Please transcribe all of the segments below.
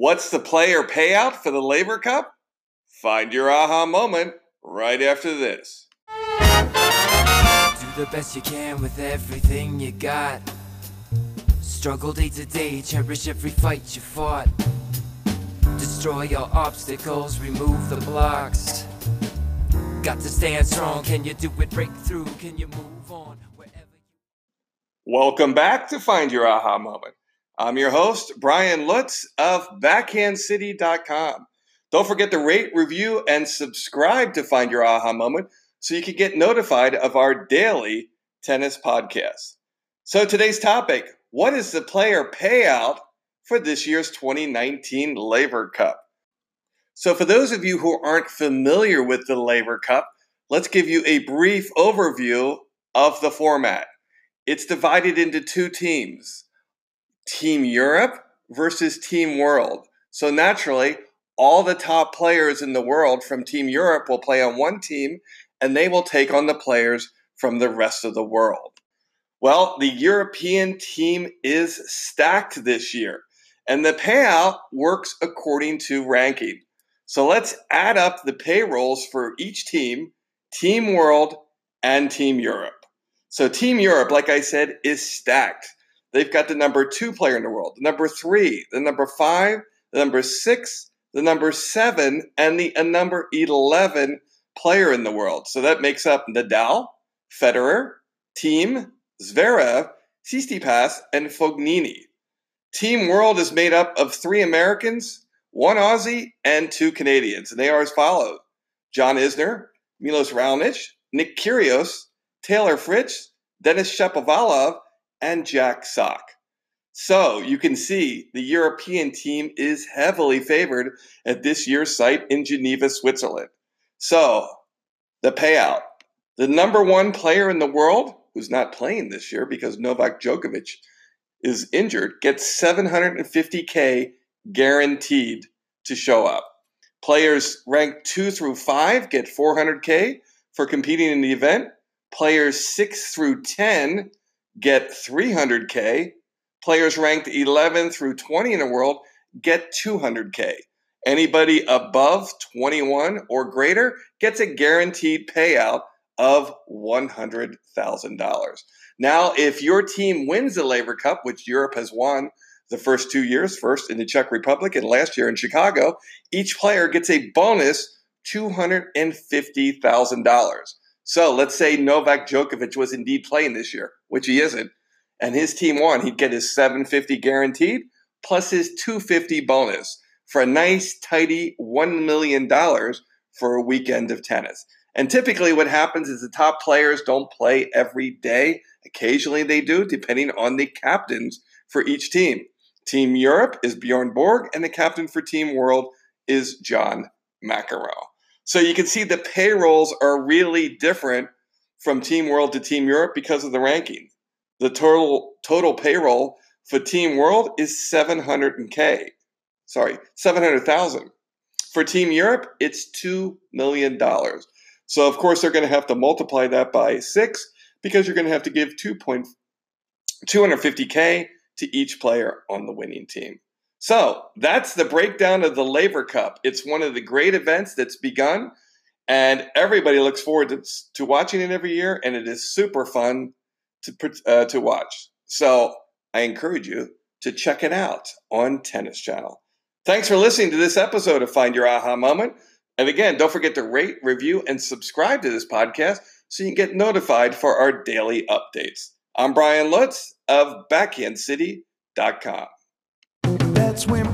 What's the player payout for the Laver Cup? Find your aha moment right after this. Do the best you can with everything you got. Struggle day to day, cherish every fight you fought. Destroy your obstacles, remove the blocks. Got to stand strong, can you do it? Break through, can you move on? Wherever you Welcome back to Find Your Aha Moment. I'm your host, Brian Lutz of BackhandCity.com. Don't forget to rate, review, and subscribe to Find Your Aha Moment so you can get notified of our daily tennis podcast. So, today's topic what is the player payout for this year's 2019 Laver Cup? So, for those of you who aren't familiar with the Laver Cup, let's give you a brief overview of the format. It's divided into two teams Team Europe versus Team World. So, naturally, all the top players in the world from Team Europe will play on one team and they will take on the players from the rest of the world. Well, the European team is stacked this year, and the payout works according to ranking. So let's add up the payrolls for each team, Team World and Team Europe. So Team Europe, like I said, is stacked. They've got the number two player in the world, the number three, the number five, the number six, the number seven, and the uh, number 11 player in the world. So that makes up Nadal, Federer, Thiem, Zverev, Tsitsipas, and Fognini. Team World is made up of three Americans, one Aussie, and two Canadians, and they are as follows: John Isner, Milos Raonic, Nick Kyrgios, Taylor Fritz, Denis Shapovalov, and Jack Sock. So you can see the European team is heavily favored at this year's site in Geneva, Switzerland. So the payout. The number one player in the world, who's not playing this year because Novak Djokovic is injured, gets 750K guaranteed to show up. Players ranked two through five get 400K for competing in the event. Players six through 10 get 300K. Players ranked 11 through 20 in the world get 200K. Anybody above 21 or greater gets a guaranteed payout of $100,000. Now, if your team wins the Laver Cup, which Europe has won the first two years, first in the Czech Republic and last year in Chicago, each player gets a bonus $250,000. So let's say Novak Djokovic was indeed playing this year, which he isn't, and his team won, he'd get his 750 guaranteed plus his 250 bonus for a nice tidy $1 million for a weekend of tennis. And typically what happens is the top players don't play every day. Occasionally they do, depending on the captains for each team. Team Europe is Bjorn Borg, and the captain for Team World is John McEnroe. So you can see the payrolls are really different from Team World to Team Europe because of the ranking. The total total payroll for Team World is 700k. Sorry, 700,000. For Team Europe, it's 2 million dollars. So of course they're going to have to multiply that by 6 because you're going to have to give 2.250k to each player on the winning team. So that's the breakdown of the Laver Cup. It's one of the great events that's begun, and everybody looks forward to, to watching it every year, and it is super fun to, uh, to watch. So I encourage you to check it out on Tennis Channel. Thanks for listening to this episode of Find Your Aha Moment. And again, don't forget to rate, review, and subscribe to this podcast so you can get notified for our daily updates. I'm Brian Lutz of BackhandCity.com. That's when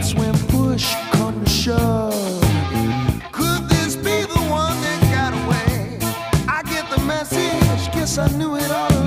That's when push come to shove. Could this be the one that got away? I get the message, guess I knew it.